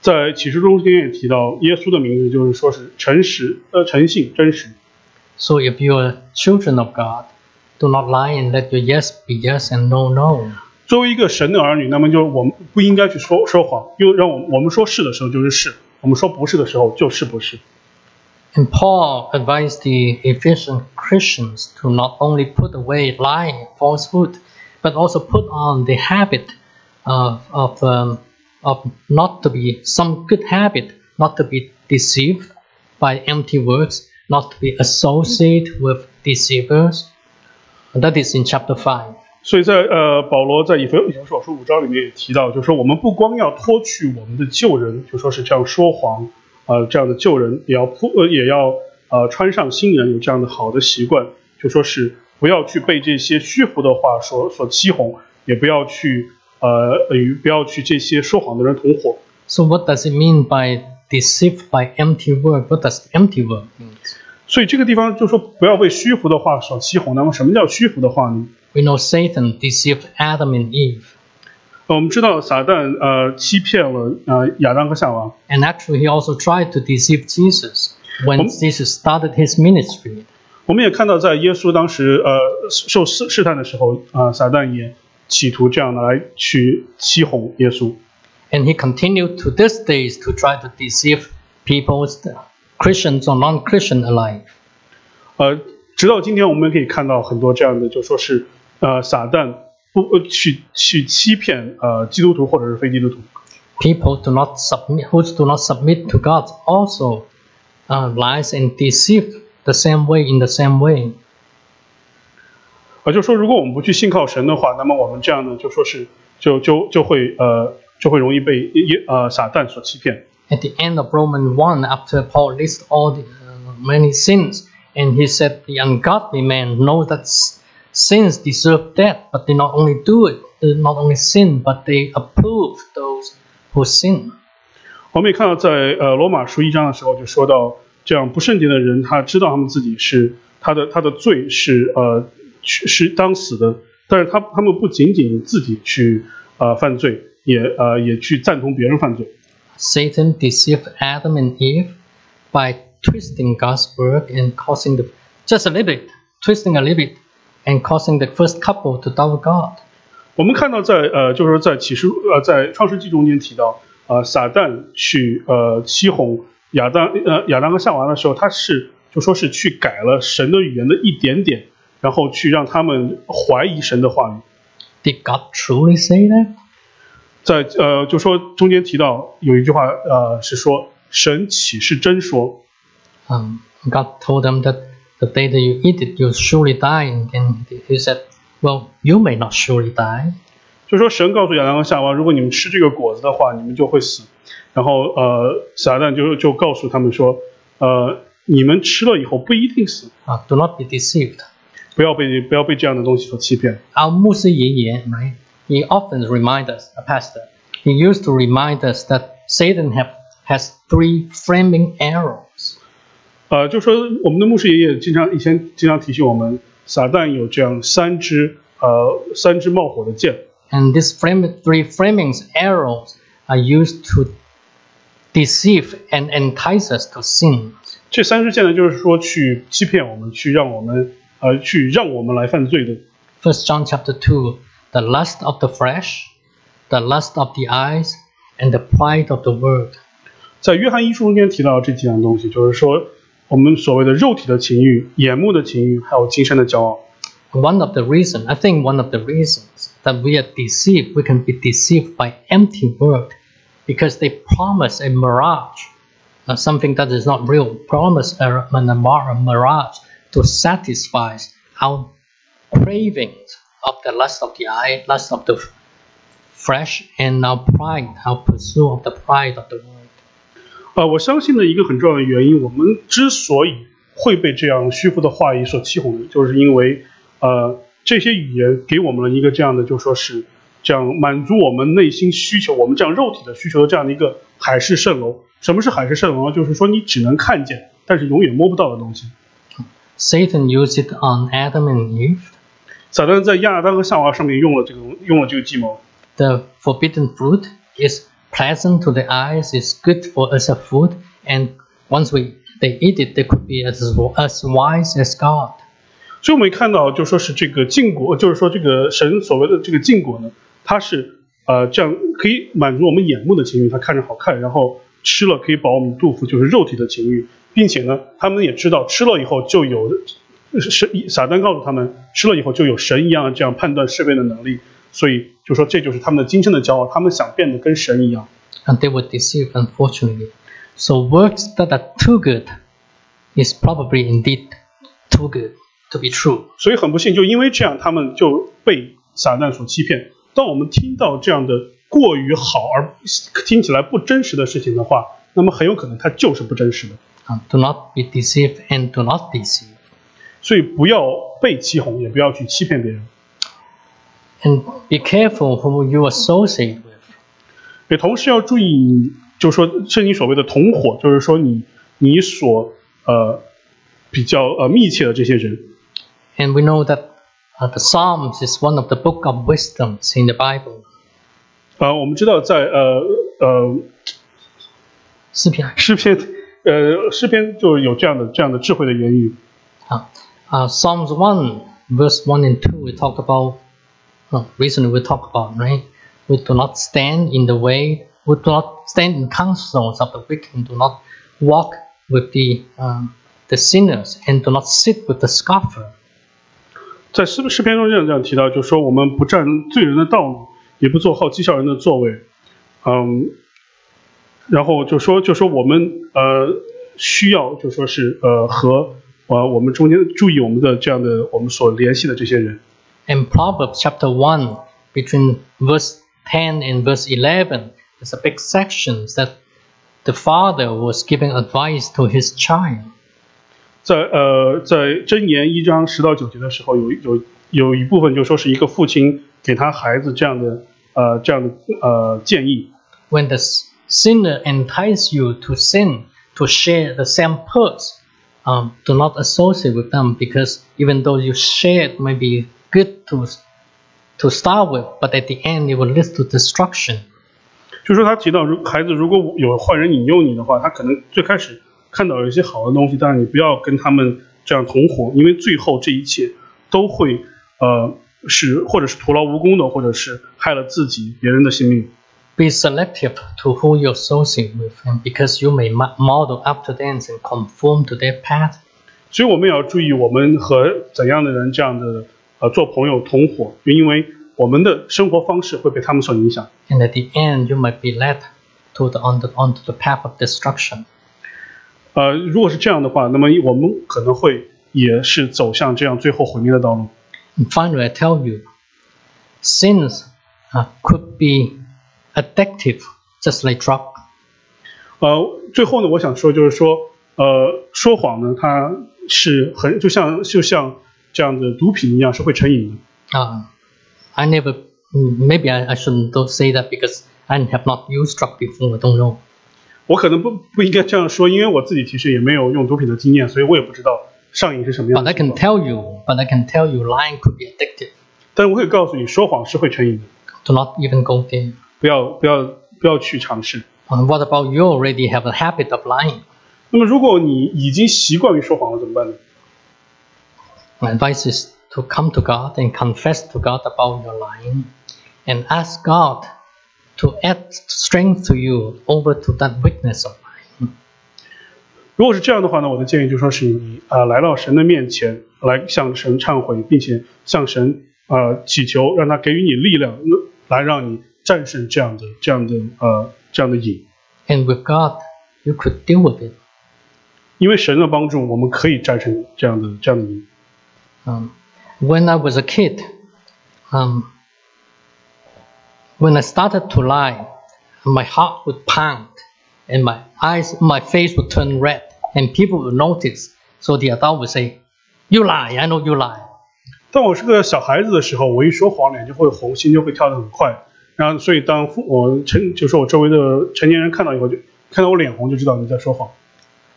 在启示中间也提到耶稣的名字，就是说是诚实呃诚信真实。
So if you are children of God, do not lie and let your yes be yes and no no.
作为一个神的儿女，那么就我们不应该去说说谎，因为让我我们说是的时候就是是，我们说不是的时候就是不是。
And Paul advised the Ephesian Christians to not only put away lying, falsehood, but also put on the habit of, of, um, of not to be some good habit, not to be deceived by empty words, not to be associated with deceivers. And that is in chapter 5.
所以在呃保罗在以弗以弗所书五章里面也提到，就是说我们不光要脱去我们的旧人，就说是这样说谎，呃这样的旧人，也要铺呃也要呃穿上新人，有这样的好的习惯，就说是不要去被这些虚浮的话所所欺哄，也不要去呃与不要去这些说谎的人同伙。
So what does it mean by deceived by empty word? What does empty word mean?
所以这个地方就说不要被虚浮的话所欺哄。那么什么叫虚浮的话呢？
We know Satan deceived Adam and Eve.
呃我们知道撒旦呃欺骗了呃亚当和夏娃，
And actually, he also tried to deceive Jesus when
Um,
Jesus started his ministry.
我们也看到，在耶稣当时呃受试试探的时候，啊、撒旦也企图这样的来去欺哄耶稣。
And he continued to this days to try to deceive people, Christians or non-Christian alike.
呃，直到今天，我们可以看到很多这样的，就说是呃撒旦不呃去去欺骗呃基督徒或者是非基督徒。
People do not submit, who do not submit to God also uh, lies and deceive the same way in the same way.
啊，就说如果我们不去信靠神的话，那么我们这样呢，就说是就就就会呃就会容易被耶呃撒旦所欺骗。
At the end of Romans 1, after Paul lists all the uh, many sins, and he said, The ungodly men know that s- sins deserve death, but they not only do it, they not only sin, but they approve those who sin.
我们也看到在呃罗马书一章的时候就说到，这样不圣洁的人，他知道他们自己是他的他的罪是呃去是当死的，但是他他们不仅仅自己去呃犯罪，也呃也去赞同别人犯罪。
Satan deceived Adam and Eve by twisting God's word and causing the just a little bit, twisting a little bit, and causing the first couple to doubt God.
我们看到在呃就是说在启示呃在创世纪中间提到，呃撒旦去呃欺哄亚当呃亚当和夏娃的时候，他是就说是去改了神的语言的一点点，然后去让他们怀疑神的话语。
Did God truly say that?
在呃，就说中间提到有一句话，呃，是说神岂是真说
？um, God told them that the day that you eat it, you'll surely die. And then he said, Well, you may not surely die.
就说神告诉亚当和夏娃，如果你们吃这个果子的话，你们就会死。然后呃，撒旦就就告诉他们说，呃，你们吃了以后不一定死
，Uh, do not be deceived.
不要被不要被这样的东西所欺骗。
Our Musa Yeye, right? He often reminds us, a pastor, he used to remind us that Satan have, has three flaming arrows.
呃，就说我们的牧师爷爷经常以前经常提醒我们，撒旦有这样三支呃三支冒火的箭。
And these flame, three flaming arrows are used to deceive and entice us to sin.
这三支箭呢，就是说去欺骗我们，去让我们呃去让我们来犯罪的。
First John chapter 2, the lust of the flesh, the lust of the eyes, and the pride of the world.
在约翰一书中间提到这几样东西，就是说我们所谓的肉体的情欲、眼目的情欲，还有今生的骄傲。
One of the reasons, I think one of the reasons that we are deceived, we can be deceived by empty word because they promise a mirage, uh, something that is not real, promise a, a, mar- a mirage to satisfy our cravings of the lust of the eye, lust of the flesh, and our pride, our pursuit of the pride of the world.
呃，我相信的一个很重要的原因，我们之所以会被这样虚浮的话语所欺哄，就是因为呃这些语言给我们了一个这样的，就说是这样满足我们内心需求，我们这样肉体的需求的这样的一个海市蜃楼。什么是海市蜃楼呢？就是说你只能看见，但是永远摸不到的东西。
Satan used it on Adam and Eve.
撒旦在亚当和夏娃上面用了这个用了这个计谋。
The forbidden fruit is pleasant to the eyes, is good for as a food, and once we they eat it, they could be as as wise as God.
所以我们看到，就说是这个禁果，就是说这个神所谓的这个禁果呢，它是呃这样可以满足我们眼目的情欲，它看着好看，然后吃了可以饱我们肚腹，就是肉体的情欲，并且呢，他们也知道吃了以后就有神撒旦告诉他们，吃了以后就有神一样的这样判断是非的能力，所以就说这就是他们的今生的骄傲，他们想变得跟神一样。
And they were deceived, unfortunately. So works that are too good is probably indeed too good to be true.
所以很不幸，就因为这样，他们就被撒旦所欺骗。当我们听到这样的过于好而听起来不真实的事情的话，那么很有可能它就是不真实的。
Uh, do not be deceived and do not deceive.
所以不要被欺哄，也不要去欺骗别人。
And be careful who you associate with.
也同时要注意你，就是说圣经所谓的同伙，就是说你你所呃比较呃密切的这些人。
And we know that uh, the Psalms is one of the book of wisdoms in the Bible.
呃，我们知道在呃呃
诗篇
诗篇呃诗篇就有这样的这样的智慧的言语。
Uh, Uh, Psalms 1, verse 1 and 2, we talk about, uh, recently we talk about, right? We do not stand in the way, we do not stand in councils of the wicked, do not walk with the, um, the sinners, and do not sit with the scoffer.
在诗诗篇中这样这样提到，就是说我们不占罪人的道路，也不做好讥笑人的座位，嗯，然后就说就说我们呃需要就说是呃和 呃我们中间注意我们的这样的我们所联系的这些人。
In Proverbs chapter 1, between verse 10 and verse 11, there's a big section that the father was giving advice to his child.
在呃在箴言一章十到九节的时候，有有有一部分就说是一个父亲给他孩子这样的呃这样的呃建议。
When the s- sinner entice you to sin, to share the same purse, Um, do not associate with them because even though you share it may be good to, to start with, but at the end it will lead to destruction.
就说他提到，如孩子如果有坏人引诱你的话，他可能最开始看到有一些好的东西，但是你不要跟他们这样同伙，因为最后这一切都会呃是或者是徒劳无功的，或者是害了自己别人的性命。
Be selective to who you associate with, and because you may mo- model after them and conform to their path.
所以我们也要注意我们和怎样的人这样的呃做朋友同伙，因为我们的生活方式会被他们所影响。
and at the end you might be led to the onto, onto the path of destruction.
呃，如果是这样的话，那么我们可能会也是走向这样最后毁灭的道路。
And finally, I tell you, sins uh, could be addictive, just like drug.
呃，最后呢，我想说就是说，呃，说谎呢，它是很就像就像这样的毒品一样，是会成瘾的。
Uh, I never, mm, maybe I, I shouldn't don't say that because I have not used drug before. I don't know.
我可能不不应该这样说，因为我自己其实也没有用毒品的经验，所以我也不知道上瘾是什么样
But
的
I
情
can
况。
tell you, but I can tell you, lying could be addictive.
但我可以告诉你，说谎是会成瘾的，
Do not even go there.
不要不要不要去尝试。
Uh, what about you already have a habit of lying?
那么，如果你已经习惯于说谎了，怎么办呢
？My advice is to come to God and confess to God about your lying and ask God to add strength to you over to that weakness of lying.
如果是这样的话呢，我的建议就说是你啊、呃来到神的面前，来向神忏悔，并且向神呃祈求，让他给予你力量，来让你战胜这样的这样的呃这样的瘾。
And with God, you could deal with it.
因为神的帮助，我们可以战胜这样的这样的瘾。
Um, when I was a kid, um, when I started to lie, my heart would pound and my eyes, my face would turn red and people would notice. So the adult would say, you lie, I know you lie.
当我是个小孩子的时候，我一说谎，脸就会红，心就会跳得很快。 然后，所以当父我成就是我周围的成年人看到以后，就看到我脸红，就知道你在说谎。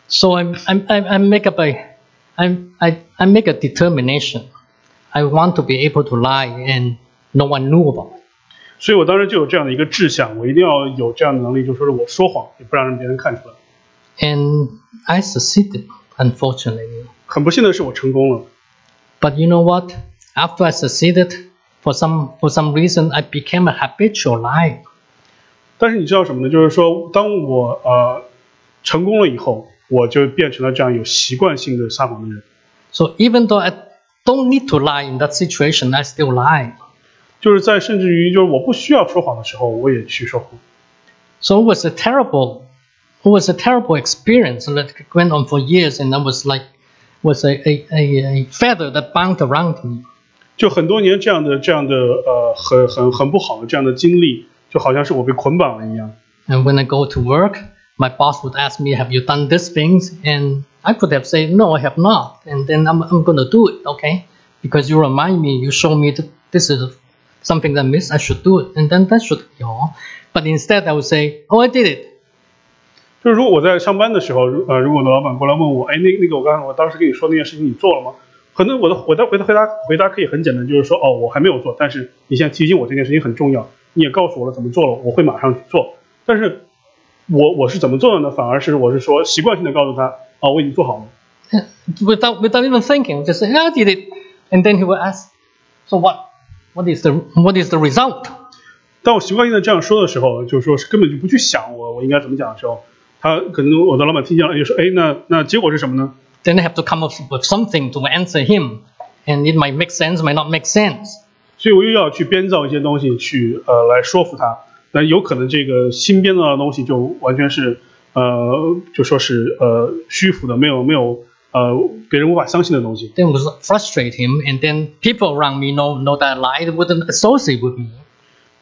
So I, I, I, I make up a, I, I, I make a determination. I want to be able to lie and no one knew about it.
所以我当时就有这样的一个志向，我一定要有这样的能力，就说是我说谎，也不让别人看出来。
And I succeeded, unfortunately.
很不幸的是，我成功了。
But you know what? After I succeeded, for some for some reason, I became a habitual liar.
但是你知道什么呢？就是说，当我呃成功了以后，我就变成了这样有习惯性的撒谎的人。
So even though I don't need to lie in that situation, I still lie.
就是在甚至于就是我不需要说谎的时候，我也去说谎。
So it was a terrible, it was a terrible experience that went on for years, and I was like, was a, a, a, a feather that bound around me.
就很多年这样的这样的呃很很很不好的这样的经历，就好像是我被捆绑了一样。
And when I go to work, my boss would ask me, "Have you done these things?" And I could have said, "No, I have not." And then I'm, I'm gonna do it, okay? Because you remind me, you show me that this is something that I missed, I should do it, and then that should be all. But instead, I would say, "Oh, I did it."
就是如果我在上班的时候，如呃，如果我的老板过来问我，哎，那那个我刚才我当时跟你说那件事情你做了吗？可能我的我的回答回答回答可以很简单，就是说哦，我还没有做，但是你现在提醒我这件事情很重要，你也告诉我了怎么做了，我会马上去做。但是我我是怎么做的呢？反而是我是说习惯性的告诉他，哦，我已经做好了。
without without even thinking, just say, "I did it," and then he will ask, "So what? What is the what is the result?"
当我习惯性的这样说的时候，就是说是根本就不去想我我应该怎么讲的时候，他可能我的老板听见了就说，哎，那那结果是什么呢？
Then I have to come up with something to answer him, and it might make sense, might not make sense.
所以我又要去编造一些东西去呃来说服他，那有可能这个新编造的东西就完全是呃就说是呃虚浮的，没有没有呃别人无法相信的东西。
Then it would frustrate him, and then people around me know know that I lied, wouldn't associate with me.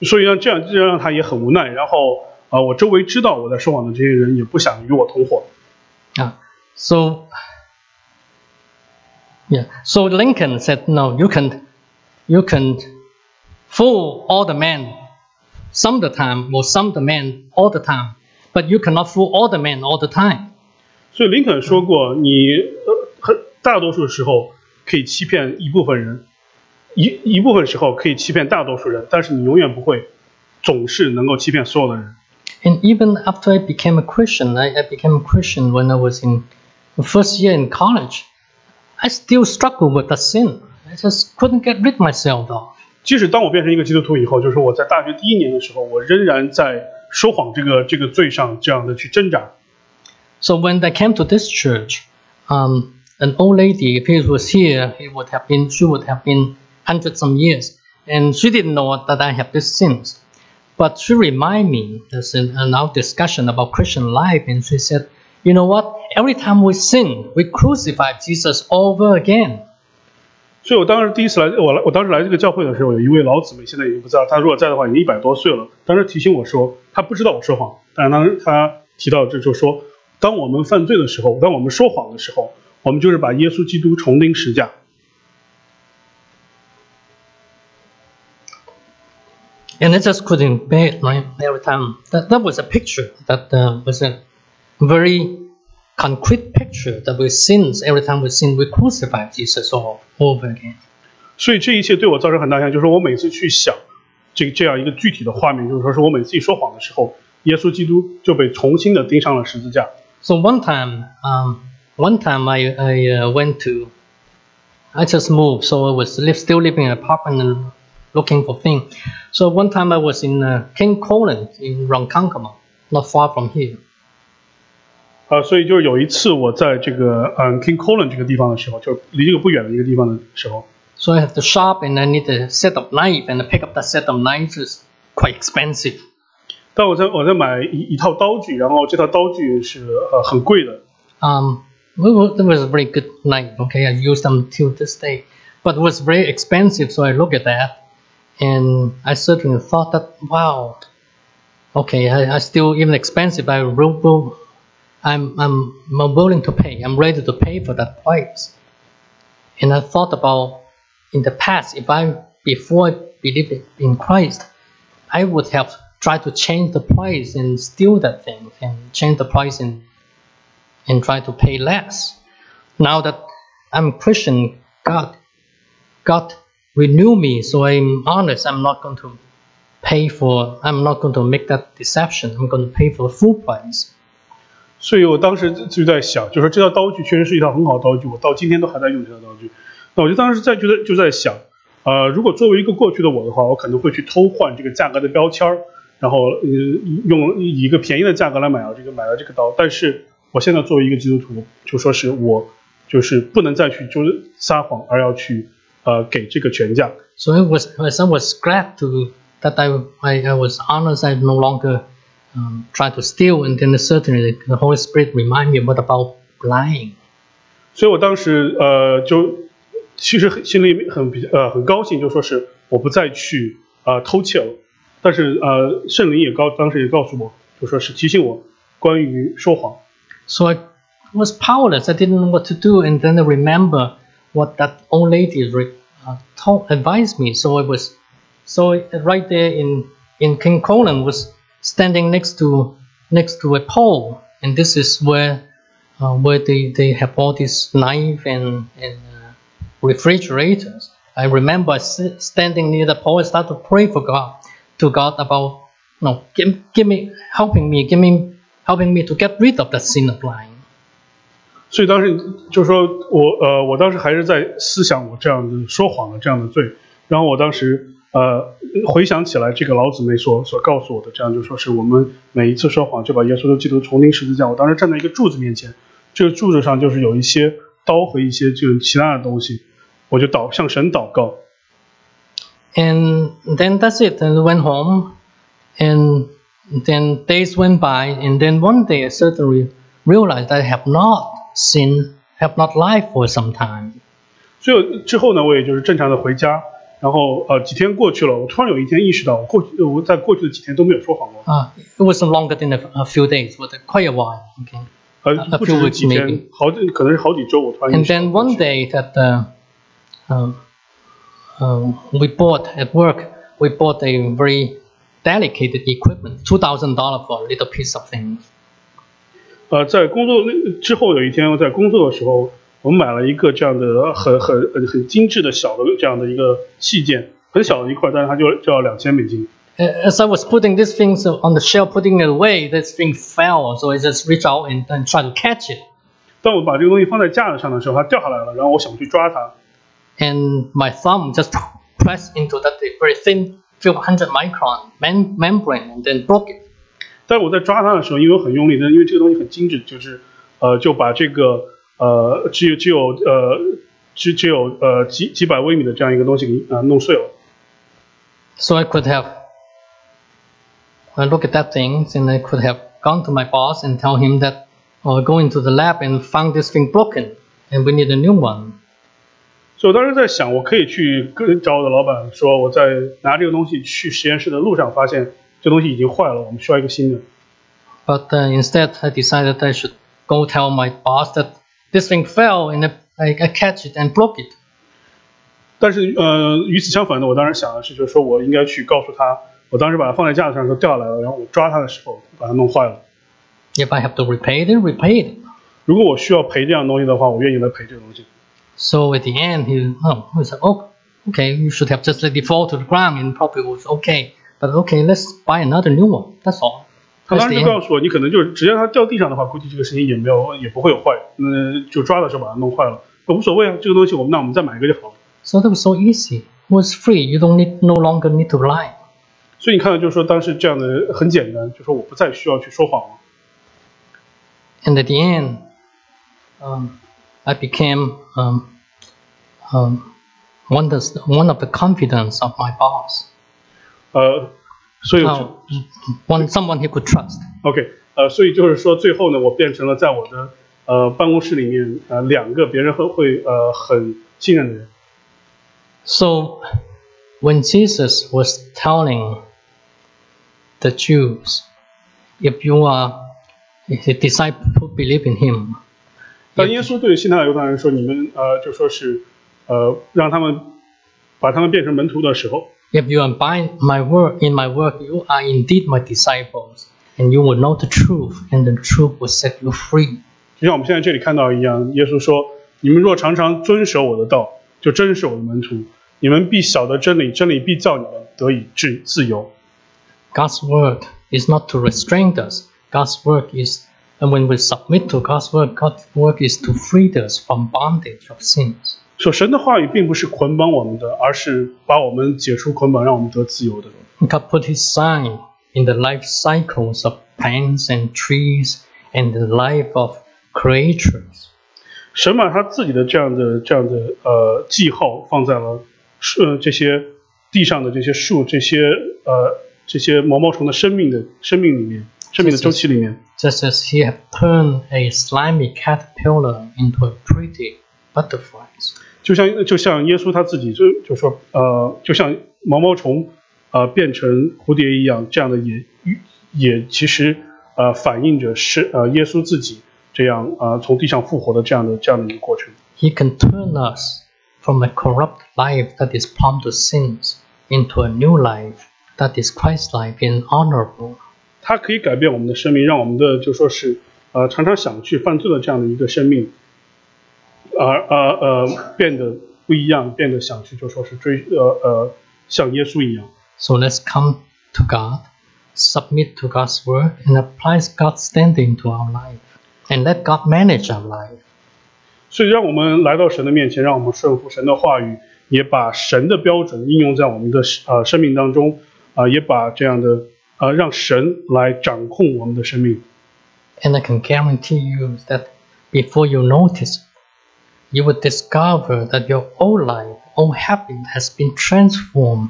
所以呢，这样这样让他也很无奈。然后呃，我周围知道我在说谎的这些人也不想与我同伙。
Yeah. So, yeah. So Lincoln said, "No, you can, you can fool all the men some of the time, or some of the men all the time, but you cannot fool all the men all the time."
所以林肯说过，你呃很大多数时候可以欺骗一部分人，一一部分时候可以欺骗大多数人，但是你永远不会总是能够欺骗所有的人。
And even after I became a Christian, I, I became a Christian when I was in the first year in college. I still struggle with the sin. I just couldn't get rid myself of.
即使当我变成一个基督徒以后，就是说我在大学第一年的时候，我仍然在说谎这个这个罪上这样的去挣扎。
So when I came to this church, um, an old lady, if he was here, he would have been, she would have been hundred some years, and she didn't know that I have these sins. But she reminded me, there's an, an our discussion about Christian life, and she said, you know what? Every time we sin, we crucify Jesus over again.
所以我当时第一次来，我来我当时来这个教会的时候，有一位老姊妹，现在已经不在了。她如果在的话，已经一百多岁了。当时提醒我说，她不知道我说谎，但是当时她提到这就说，当我们犯罪的时候，当我们说谎的时候，我们就是把耶稣基督重钉十架。
And I just couldn't bear it, right? Every time. That, that was a picture. That uh, was a very concrete picture that we sin every time we sin we crucify Jesus all over again。
所以这一切对我造成很大影响，就是我每次去想这这样一个具体的画面，就是说是我每次一说谎的时候，耶稣基督就被重新的钉上了十字架。
So one time, um, one time I I uh, went to, I just moved, so I was still living in an apartment and looking for things. So one time I was in uh, King Kullen's in Ronkonkoma, not far from here.
啊、所以就是有一次我在这个嗯 King Colin 这个地方的时候，就离这个不远的一个地方的时候，
So I have the shop and I need a set of knife and to pick up that set of knives is quite expensive.
但我在我在买一一套刀具，然后这套刀具是呃很贵的，
Um, well, well, that was a very good knife. Okay, I use them till this day, but it was very expensive. So I look at that, and I certainly thought that wow, okay, I, I still even expensive. I will, will I'm, I'm willing to pay. I'm ready to pay for that price. And I thought about in the past, if I before I believed in Christ, I would have tried to change the price and steal that thing and change the price and and try to pay less. Now that I'm Christian, God, God renew me, so I'm honest. I'm not going to pay for. I'm not going to make that deception. I'm going to pay for the full price.
所以我当时就在想，就说这套刀具确实是一套很好的刀具，我到今天都还在用这套刀具。那我就当时在觉得就在想，呃，如果作为一个过去的我的话，我可能会去偷换这个价格的标签儿，然后呃用以一个便宜的价格来买到这个买到这个刀。但是我现在作为一个基督徒，就说是我就是不能再去就是撒谎，而要去呃给这个全价。
So it was, I was glad to that I, I, I was honest. I no longer um, try to steal, and then certainly the Holy Spirit remind me about about lying. So I was powerless. I didn't know what to do, and then I remember what that old lady uh, told, advised me. So it was so right there in in King Kullen was standing next to next to a pole, and this is where uh, where they, they have all these knife and and uh, refrigerators. I remember sit, standing near the pole. I started to pray for God to God about no give, give me helping me, give me helping me to get rid of the sin of lying.
所以当时就是说我呃，我当时还是在思想我这样的说谎的这样的罪，然后我当时 呃回想起来这个老姊妹所所告诉我的，这样就说是我们每一次说谎就把耶稣的基督重钉十字架。我当时站在一个柱子面前，这个柱子上就是有一些刀和一些就是其他的东西，我就祷向神祷告。
And then that's it. And went home, and then days went by, and then one day I suddenly realized I have not sinned, have not lied for some time.
所以之后呢，我也就是正常的回家，然后呃几天过去了，我突然有一天意识到，我过去我在过去的几天都没有说谎过，
Uh, it wasn't longer than a, a few days, but quite a while. Okay.
呃
A
不只
few
是
weeks
几天
maybe.，
好几可能是好几周，我突然意
And
识到
then one day that uh, um, um, we bought at work, we bought a very delicate equipment, two thousand dollar for a little piece of things.
呃，在工作那之后有一天，在工作的时候， 我们买了一个这样的很很很很精致的小的这样的一个器件，很小的一块，但是它就就要两千美金。
Uh, As I was putting these things on the shelf, putting it away, this thing fell, so I just reached out and, and tried to catch it.
当我把这个东西放在架子上的时候，它掉下来了，然后我想去抓它，
and my thumb just pressed into that very thin, few hundred micron mem- membrane and then broke it.
但是我在抓它的时候，因为我很用力，但因为这个东西很精致，就是呃就把这个 呃只有只有呃只只有呃几几百微米的这样一个东西给呃弄碎了。
So I could have, I look at that thing and I could have gone to my boss and tell him that, or go into the lab and found this thing broken and we need a new one.
所以我当时在想，我可以去跟找我的老板说，我在拿这个东西去实验室的路上发现这东西已经坏了，我们需要一个新的。
But uh, instead, I decided I should go tell my boss that this thing fell and I, I, I catch it and broke it.
但是呃，与此相反的，我当时想的是，就是说我应该去告诉他，我当时把它放在架子上的时候掉下来了，然后我抓它的时候把它弄坏了。
If I have to repay it, then repay it.
如果我需要赔这样东西的话，我愿意来赔这个东西。
So at the end, he, oh, he said, oh, okay, you should have just let it fall to the ground and probably was okay. But okay, let's buy another new one. That's all.
他当时就告诉我，你可能就是只要它掉地上的话，估计这个事情也没有也不会有坏，嗯，就抓的时候把它弄坏了，无所谓啊，这个东西我们那我们再买一个就好了。
So that was so easy. Was free. You don't need, no longer need to lie.
所以你看到，就是说当时这样的很简单，就说我不再需要去说谎了。
And at the end, um, I became um, um, one, of the, one of the confidence of my boss.
呃，所以就、
Oh, one, someone he could trust.
OK，呃，所以就是说最后呢，我变成了在我的呃办公室里面呃两个别人会会呃很信任的人。
So, when Jesus was telling the Jews, if you are a disciple who believe in him,
当耶稣对希腊犹太人说：“你们呃就说是呃让他们把他们变成门徒的时候，
if you abide my word in my work, you are indeed my disciples, and you will know the truth, and the truth will set you free.
就像我们现在这里看到一样，耶稣说：你们若常常遵守我的道，就真是我的门徒。你们必晓得真理，真理必叫你们得以自自由。
God's word is not to restrain us. God's work is, and when we submit to God's word, God's work is to free us from bondage of sins.
说神的话语并不是捆绑我们的，而是把我们解除捆绑，让我们得自由的。
God put His sign in the life cycles of plants and trees and the life of creatures.
神把他自己的这样的这样的呃记号放在了树呃这些地上的这些树、这些呃这些毛毛虫的生命的生命里面，生命的周期里面。
Just as He had turned a slimy caterpillar into a pretty butterfly.
就像就像耶稣他自己就就说呃，就像毛毛虫呃变成蝴蝶一样，这样的也也其实呃反映着是呃耶稣自己这样呃从地上复活的这样的这样的一个过程。
He can turn us from a corrupt life that is prone to sins into a new life that is Christ-like and honorable.
它可以改变我们的生命，让我们的就说是呃常常想去犯罪的这样的一个生命，而呃呃变得不一样，变得想去就说是追呃呃像耶稣一样。
So let's come to God, submit to God's word, and apply God's standing to our life, and let God manage our life.
所以让我们来到神的面前，让我们顺服神的话语，也把神的标准应用在我们的呃生命当中，啊、也把这样的呃让神来掌控我们的生命。
And I can guarantee you that before you notice, you will discover that your old life, old habit has been transformed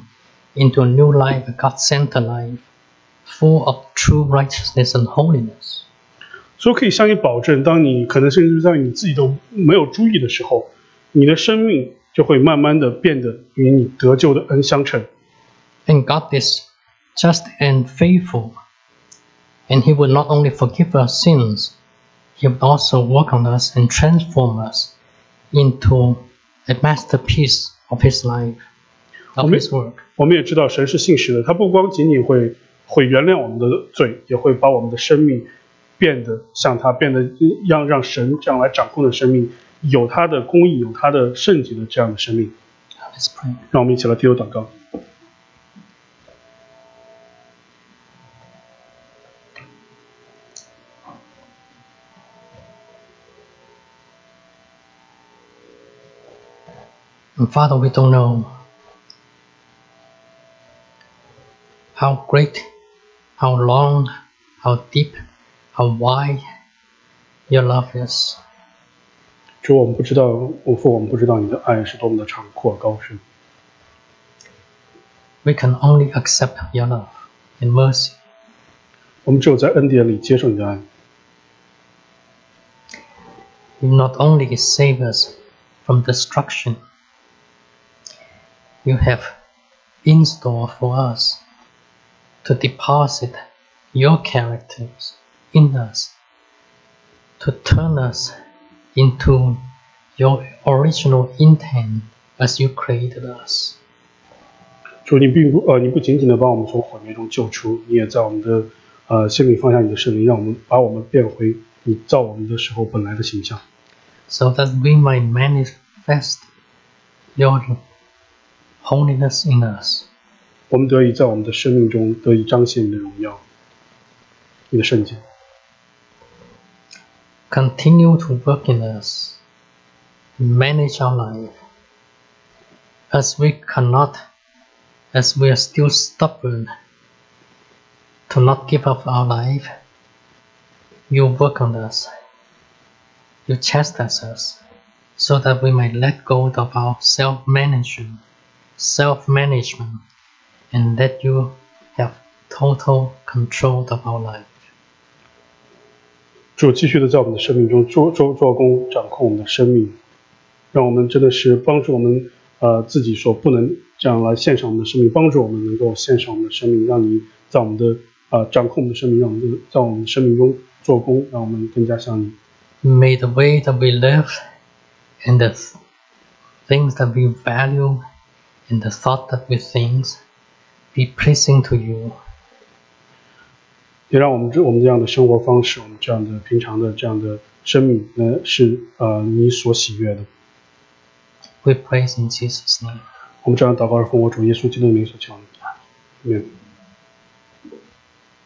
into a new life, a God centered life, full of true righteousness and holiness.
所以可以向你保证，当你可能甚至在你自己都没有注意的时候，你的生命就会慢慢的变得与你得救的恩相称。
And God is just and faithful. And He will not only forgive our sins, He will also work on us and transform us into a masterpiece of His life, of His work.
我们也知道神是信实的，他不光仅仅会会原谅我们的罪，也会把我们的生命变得像他，变得让让神这样来掌控的生命，有他的公义，有他的圣洁的这样的生命。
Let's pray.
让我们一起来低头祷告。
And Father, we don't know how great, how long, how deep, how wide your love is.
主，我们不知道，我父，我们不知道你的爱是多么的长阔高深，
We can only accept your love and mercy.
我们只有在恩典里接受你的爱。
You not only save us from destruction, you have in store for us to deposit your characters in us, to turn us into your original intent as you created us.
主，你并不呃，你不仅仅的把我们从毁灭中救出，你也在我们的呃心里放下你的圣灵，让我们把我们变回你造我们的时候本来的形象，
so that we might manifest your holiness in us.
我们得以在我们的生命中得以彰显你的荣耀，你的圣洁。
Continue to work in us, manage our life. As we cannot, as we are still stubborn to not give up our life, you work on us. You chastise us so that we may let go of our self management, self management, and let you have total control of our life.
主继续的在我们的生命中做做做工，掌控我们的生命，让我们真的是帮助我们呃自己所不能这样来献上我们的生命，帮助我们能够献上我们的生命，让你在我们的呃掌控我们的生命，让我们的在我们的生命中做工，让我们更加像你。
May the way that we live and the th- things that we value and the thought that we think be pleasing to you.
也让我们这我们这样的生活方式，我们这样的平常的这样的生命，呢是呃你所喜悦的。
We praise in Jesus' name.
我们这样祷告是奉我主耶稣基督的名所求的。阿门。